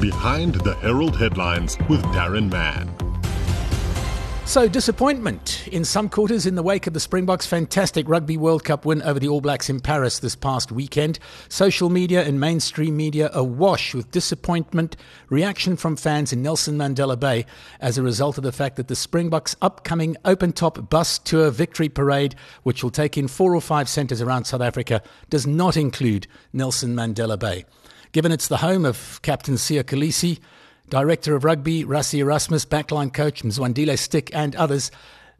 Behind the Herald headlines with Daron Mann. So, disappointment in some quarters in the wake of the Springboks' fantastic Rugby World Cup win over the All Blacks in Paris this past weekend. Social media and mainstream media awash with disappointment, reaction from fans in Nelson Mandela Bay as a result of the fact that the Springboks' upcoming open top bus tour victory parade, which will take in four or five centres around South Africa, does not include Nelson Mandela Bay. Given it's the home of Captain Siya Kolisi, Director of Rugby, Rassie Erasmus, backline coach Mzwandile Stick, and others.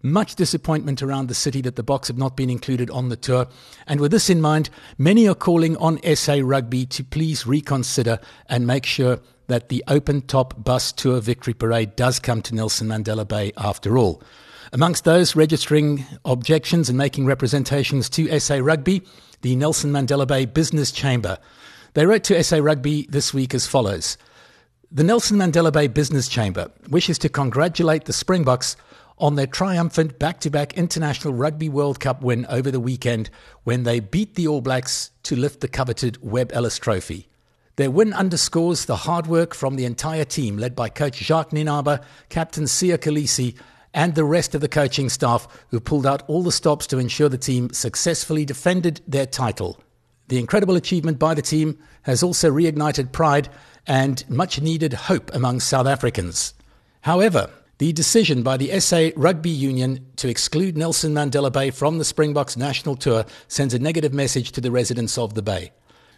Much disappointment around the city that the Boks have not been included on the tour. And with this in mind, many are calling on SA Rugby to please reconsider and make sure that the open top bus tour victory parade does come to Nelson Mandela Bay after all. Amongst those registering objections and making representations to SA Rugby, the Nelson Mandela Bay Business Chamber. They wrote to SA Rugby this week as follows. The Nelson Mandela Bay Business Chamber wishes to congratulate the Springboks on their triumphant back to back International Rugby World Cup win over the weekend when they beat the All Blacks to lift the coveted Webb Ellis Trophy. Their win underscores the hard work from the entire team, led by coach Jacques Nienaber, captain Siya Kolisi, and the rest of the coaching staff who pulled out all the stops to ensure the team successfully defended their title. The incredible achievement by the team has also reignited pride and much needed hope among South Africans. However, the decision by the SA Rugby Union to exclude Nelson Mandela Bay from the Springboks national tour sends a negative message to the residents of the Bay.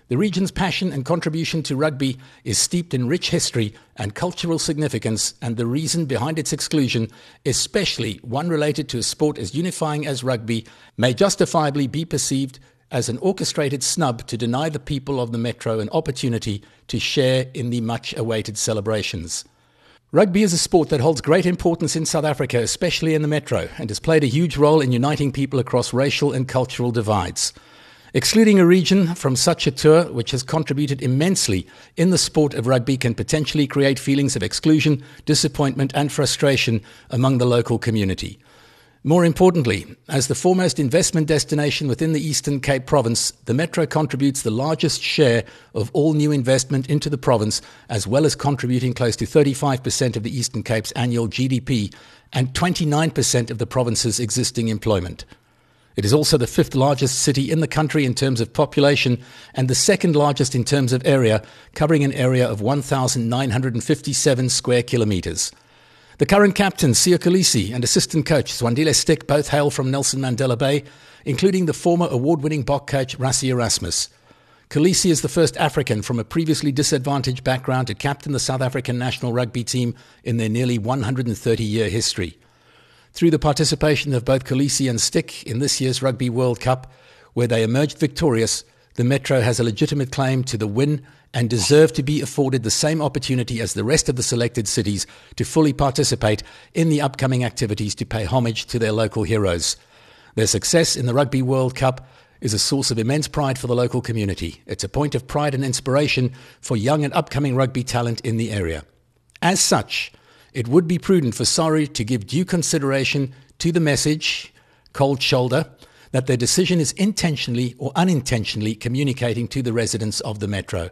The region's passion and contribution to rugby is steeped in rich history and cultural significance, and the reason behind its exclusion, especially one related to a sport as unifying as rugby, may justifiably be perceived as an orchestrated snub to deny the people of the Metro an opportunity to share in the much awaited celebrations. Rugby is a sport that holds great importance in South Africa, especially in the Metro, and has played a huge role in uniting people across racial and cultural divides. Excluding a region from such a tour, which has contributed immensely in the sport of rugby, can potentially create feelings of exclusion, disappointment, and frustration among the local community. More importantly, as the foremost investment destination within the Eastern Cape province, the Metro contributes the largest share of all new investment into the province, as well as contributing close to 35% of the Eastern Cape's annual GDP and 29% of the province's existing employment. It is also the fifth largest city in the country in terms of population and the second largest in terms of area, covering an area of 1,957 square kilometres. The current captain, Siya Kolisi, and assistant coach, Mzwandile Stick, both hail from Nelson Mandela Bay, including the former award winning Bok coach, Rassie Erasmus. Kolisi is the first African from a previously disadvantaged background to captain the South African national rugby team in their nearly 130 year history. Through the participation of both Kolisi and Stick in this year's Rugby World Cup, where they emerged victorious, the Metro has a legitimate claim to the win and deserve to be afforded the same opportunity as the rest of the selected cities to fully participate in the upcoming activities to pay homage to their local heroes. Their success in the Rugby World Cup is a source of immense pride for the local community. It's a point of pride and inspiration for young and upcoming rugby talent in the area. As such, it would be prudent for SARU to give due consideration to the message, cold shoulder, that their decision is intentionally or unintentionally communicating to the residents of the metro.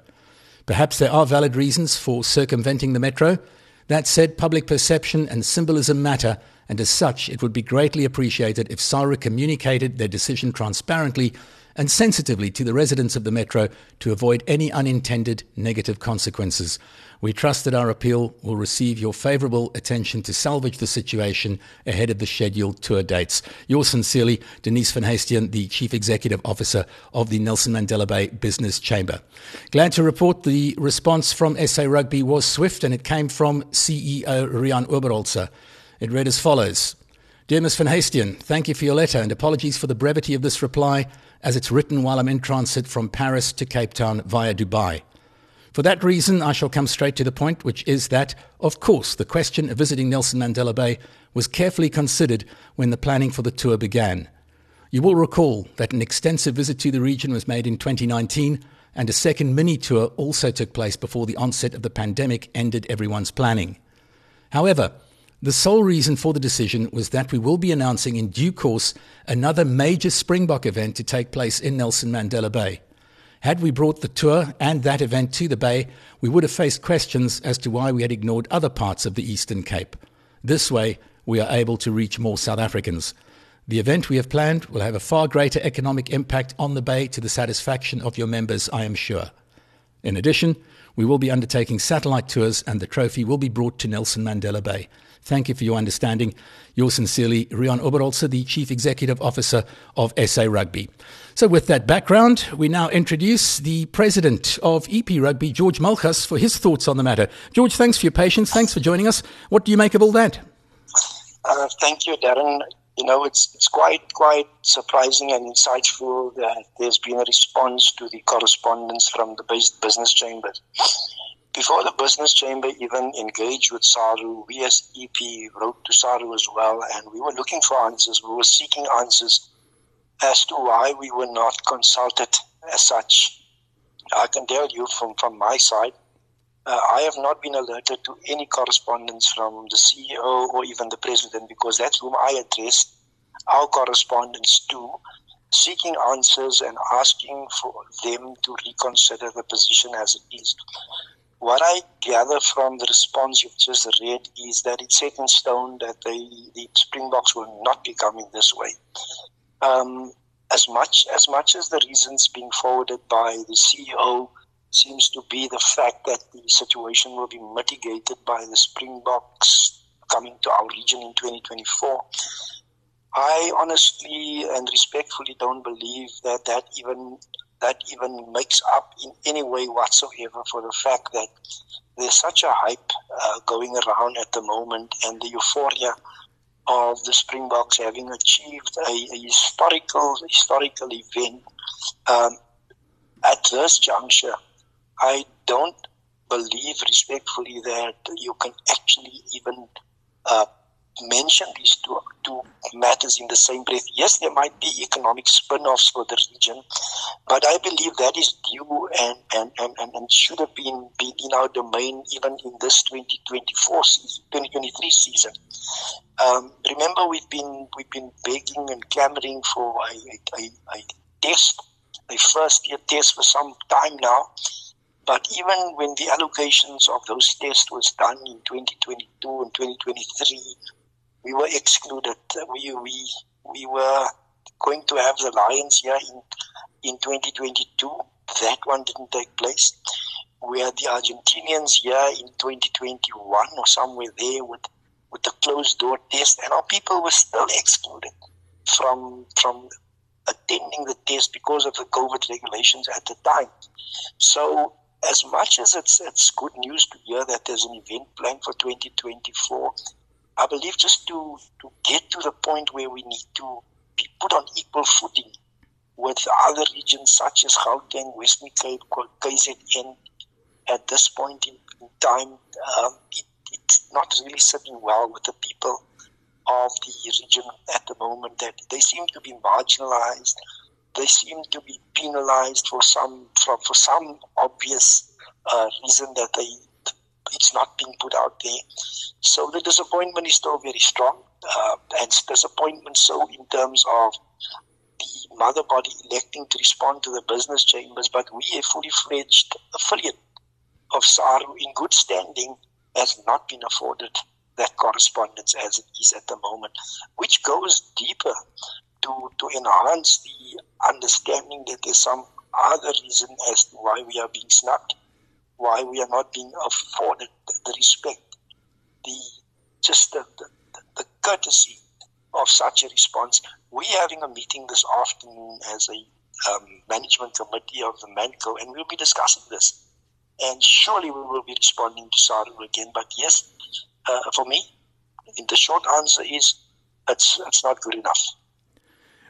Perhaps there are valid reasons for circumventing the metro. That said, public perception and symbolism matter, and as such, it would be greatly appreciated if SARU communicated their decision transparently and sensitively to the residents of the metro to avoid any unintended negative consequences. We trust that our appeal will receive your favourable attention to salvage the situation ahead of the scheduled tour dates. Yours sincerely, Denise Van Huyssteen, the Chief Executive Officer of the Nelson Mandela Bay Business Chamber. Glad to report the response from SA Rugby was swift and it came from CEO Riaan Oberholzer. It read as follows. Dear Ms. Van Huyssteen, thank you for your letter and apologies for the brevity of this reply as it's written while I'm in transit from Paris to Cape Town via Dubai. For that reason, I shall come straight to the point, which is that, of course, the question of visiting Nelson Mandela Bay was carefully considered when the planning for the tour began. You will recall that an extensive visit to the region was made in 2019, and a second mini tour also took place before the onset of the pandemic ended everyone's planning. However, the sole reason for the decision was that we will be announcing in due course another major Springbok event to take place in Nelson Mandela Bay. Had we brought the tour and that event to the Bay, we would have faced questions as to why we had ignored other parts of the Eastern Cape. This way, we are able to reach more South Africans. The event we have planned will have a far greater economic impact on the Bay to the satisfaction of your members, I am sure. In addition, we will be undertaking satellite tours and the trophy will be brought to Nelson Mandela Bay. Thank you for your understanding. Yours sincerely, Riaan Oberholzer, the Chief Executive Officer of SA Rugby. So, with that background, we now introduce the President of EP Rugby, George Malgas, for his thoughts on the matter. George, thanks for your patience. Thanks for joining us. What do you make of all that? Uh, thank you, Daron. You know, it's it's quite quite surprising and insightful that there's been a response to the correspondence from the business chamber. Before the business chamber even engaged with SARU, we as EP wrote to SARU as well, and we were looking for answers. We were seeking answers as to why we were not consulted as such. I can tell you from, from my side, uh, I have not been alerted to any correspondence from the CEO or even the president because that's whom I addressed our correspondence to, seeking answers and asking for them to reconsider the position as it is. What I gather from the response you've just read is that it's set in stone that they, the Springboks will not be coming this way. Um, as much as much as the reasons being forwarded by the CEO seems to be the fact that the situation will be mitigated by the Springboks coming to our region in 2024. I honestly and respectfully don't believe that that even that even makes up in any way whatsoever for the fact that there's such a hype uh, going around at the moment and the euphoria of the Springboks having achieved a, a historical historical event um, at this juncture. I don't believe respectfully that you can actually even uh, mention these two, two matters in the same breath. Yes, there might be economic spin offs for the region, but I believe that is due and, and, and, and should have been, been in our domain even in this 2024 season, 2023 season. Um, remember, we've been, we've been begging and clamoring for a, a, a test, a first year test for some time now. But even when the allocations of those tests was done in 2022 and 2023, we were excluded. We, we, we were going to have the Lions here in, in 2022. That one didn't take place. We had the Argentinians here in 2021 or somewhere there with, with the closed door test, and our people were still excluded from, from attending the test because of the COVID regulations at the time. So as much as it's it's good news to hear that there's an event planned for 2024, I believe just to, to get to the point where we need to be put on equal footing with other regions such as Gauteng, Western Cape, KZN, at this point in, in time, um, it, it's not really sitting well with the people of the region at the moment. That they seem to be marginalized. They seem to be penalized for some for, for some obvious uh, reason that they it's not being put out there. So the disappointment is still very strong, uh, and disappointment so in terms of the mother body electing to respond to the business chambers, but we, a fully fledged affiliate of SARU in good standing, has not been afforded that correspondence as it is at the moment, which goes deeper to, to enhance the understanding that there's some other reason as to why we are being snubbed why we are not being afforded the respect, the just the, the, the courtesy of such a response. We're having a meeting this afternoon as a um, management committee of the Manco, and we'll be discussing this. And surely we will be responding to SARU again. But yes, uh, for me, the short answer is it's, it's not good enough.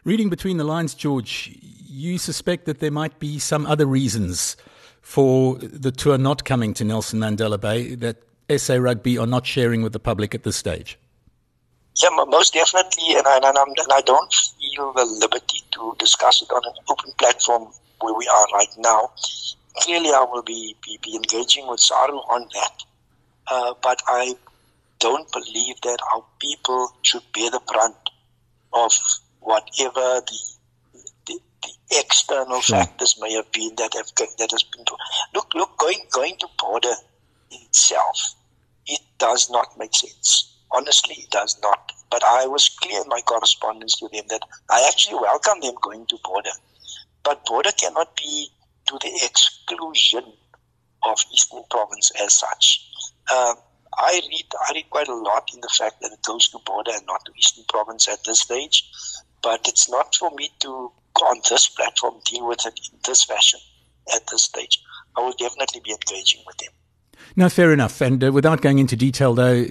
Reading between the lines, George, you suspect that there might be some other reasons for the tour not coming to Nelson Mandela Bay that SA Rugby are not sharing with the public at this stage? Yeah, most definitely, and I, and, and I don't feel the liberty to discuss it on an open platform where we are right now. Clearly, I will be, be, be engaging with SARU on that, uh, but I don't believe that our people should bear the brunt of whatever the, the, the external sure. factors may have been that have that has been. Look, look, going going to border itself, it does not make sense. Honestly, it does not. But I was clear in my correspondence to them that I actually welcome them going to border. But border cannot be to the exclusion of Eastern Province as such. Um, I read I read quite a lot in the fact that it goes to border and not to Eastern Province at this stage. But it's not for me to on this platform deal with it in this fashion at this stage. I will definitely be engaging with them. No, fair enough. And uh, without going into detail, though,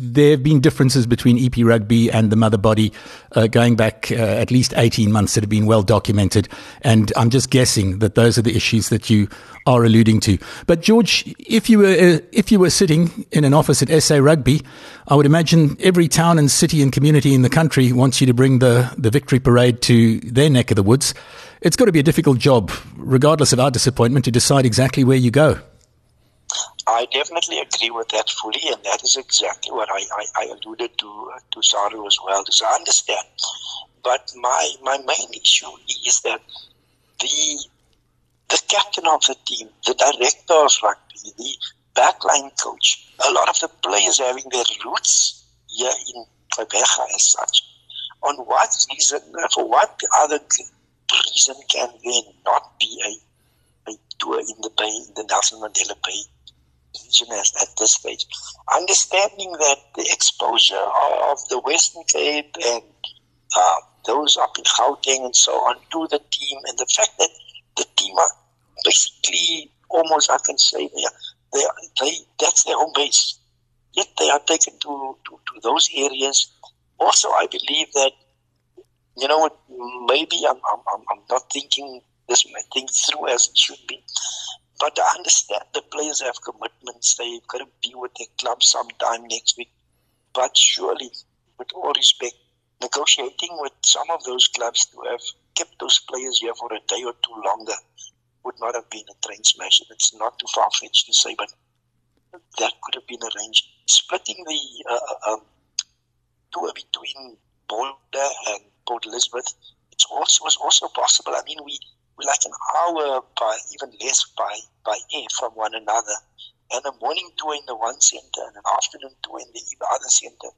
there have been differences between EP Rugby and the mother body uh, going back uh, at least 18 months that have been well documented. And I'm just guessing that those are the issues that you are alluding to. But George, if you were uh, if you were sitting in an office at SA Rugby, I would imagine every town and city and community in the country wants you to bring the, the victory parade to their neck of the woods. It's got to be a difficult job, regardless of our disappointment, to decide exactly where you go. I definitely agree with that fully, and that is exactly what I, I, I alluded to uh, to Saru as well. I understand, but my my main issue is that the the captain of the team, the director of rugby, the backline coach, a lot of the players having their roots here in Gqeberha as such. On what reason, for what other reason can there not be a, a tour in the Bay, in the Nelson Mandela Bay indigenous at this stage. Understanding that the exposure of the Western Cape and uh, those up in Gauteng and so on to the team, and the fact that the team are basically almost, I can say, they, they, they that's their home base. Yet they are taken to, to, to those areas. Also, I believe that, you know what, maybe I'm, I'm, I'm not thinking this thing through as it should be. But I understand the players have commitments. They've got to be with their club sometime next week. But surely, with all respect, negotiating with some of those clubs to have kept those players here for a day or two longer would not have been a train smash. It's not too far fetched to say, but that could have been arranged. Splitting the uh, uh um, tour between Border and Port Elizabeth it's also, was also possible. I mean, we like an hour by even less by by air from one another, and a morning tour in the one center and an afternoon tour in the other center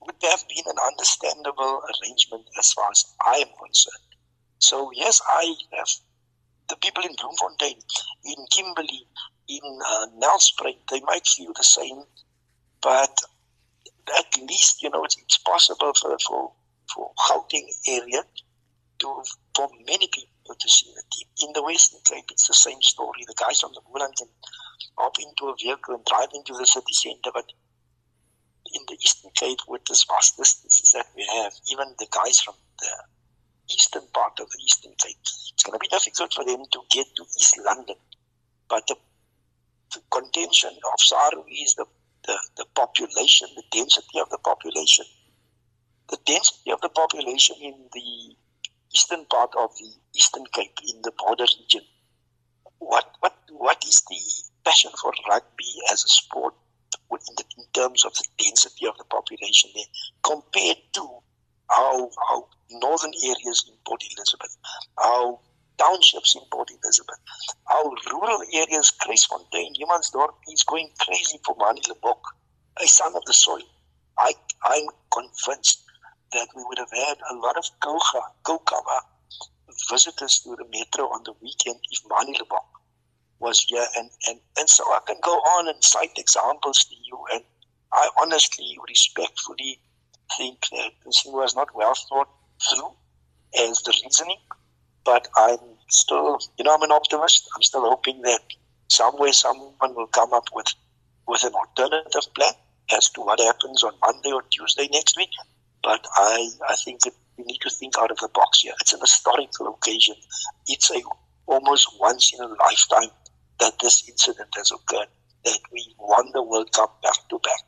would have been an understandable arrangement as far as I am concerned. So yes, I have the people in Bloemfontein, in Kimberley, in uh, Nelspruit, they might feel the same, but at least you know it's, it's possible for for for Gauteng area to for many people to see the team. In the Western Cape, it's the same story. The guys from the Moreland can hop into a vehicle and drive into the city centre, but in the Eastern Cape, with the vast distances that we have, even the guys from the eastern part of the Eastern Cape, it's going to be difficult for them to get to East London. But the, the contention of Saru is the, the, the population, the density of the population. The density of the population in the eastern part of the Eastern Cape in the border region. What what what is the passion for rugby as a sport in, the, in terms of the density of the population there compared to how our northern areas in Port Elizabeth, how townships in Port Elizabeth, how rural areas, Kruisfontein, Humansdorp is going crazy for Manie Libbok, a son of the soil. I, I'm convinced that we would have had a lot of Kouga, Kokawa visitors to the metro on the weekend if Manie Libbok was here. And, and, and so I can go on and cite examples to you. And I honestly, respectfully think that this was not well thought through as the reasoning. But I'm still, you know, I'm an optimist. I'm still hoping that somewhere someone will come up with, with an alternative plan as to what happens on Monday or Tuesday next week. But I, I think that we need to think out of the box here. It's an historical occasion. It's a almost once in a lifetime that this incident has occurred, that we won the World Cup back to back.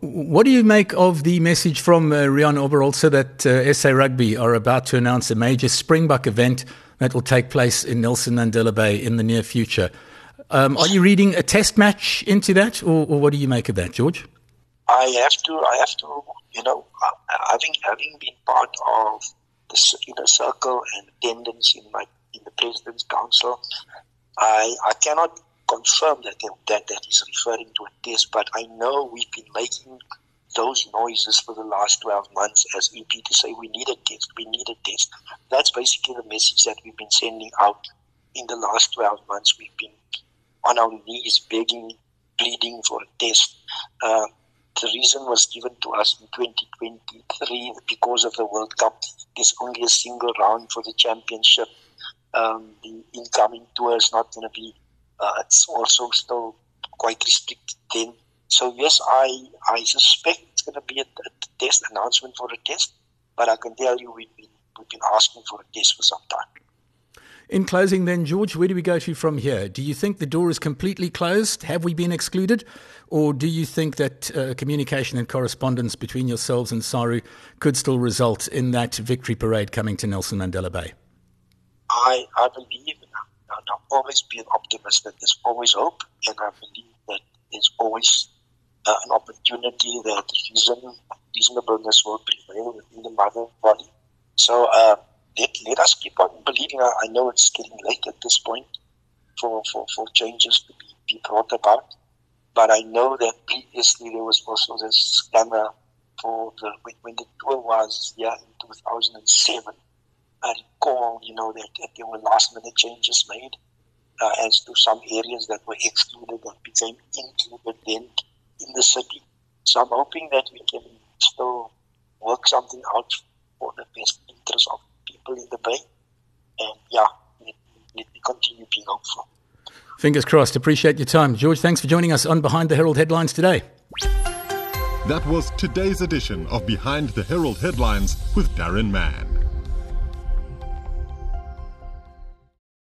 What do you make of the message from uh, Riaan Oberholzer that uh, SA Rugby are about to announce a major Springbok event that will take place in Nelson Mandela Bay in the near future? Um, are you reading a test match into that, or, or what do you make of that, George? I have to, I have to, you know, having having been part of the inner circle and attendance in my in the president's council. I I cannot confirm that that that is referring to a test, but I know we've been making those noises for the last 12 months as EP to say we need a test, we need a test. That's basically the message that we've been sending out in the last 12 months. We've been on our knees begging, pleading for a test. Uh, the reason was given to us in 2023 because of the World Cup. There's only a single round for the championship. Um, the incoming tour is not going to be, uh, it's also still quite restricted then. So, yes, I, I suspect it's going to be a, a test announcement for a test, but I can tell you we've been, we've been asking for a test for some time. In closing, then, George, where do we go to from here? Do you think the door is completely closed? Have we been excluded? Or do you think that uh, communication and correspondence between yourselves and SARU could still result in that victory parade coming to Nelson Mandela Bay? I, I believe, and I've always been an optimist, there's always hope, and I believe that there's always uh, an opportunity that reason, reasonableness will prevail within the mother body. So, uh, let, let us keep on believing. I, know it's getting late at this point for, for, for changes to be, be brought about. But I know that previously there was also this scammer for the when, when the tour was here in 2007. I recall, you know, that, that there were last minute changes made uh, as to some areas that were excluded that became included then in the city. So I'm hoping that we can still work something out for the best interest of people in the bay. And yeah, let, let me continue being hopeful. Fingers crossed. Appreciate your time. George, thanks for joining us on Behind the Herald Headlines today. That was today's edition of Behind the Herald Headlines with Daron Mann.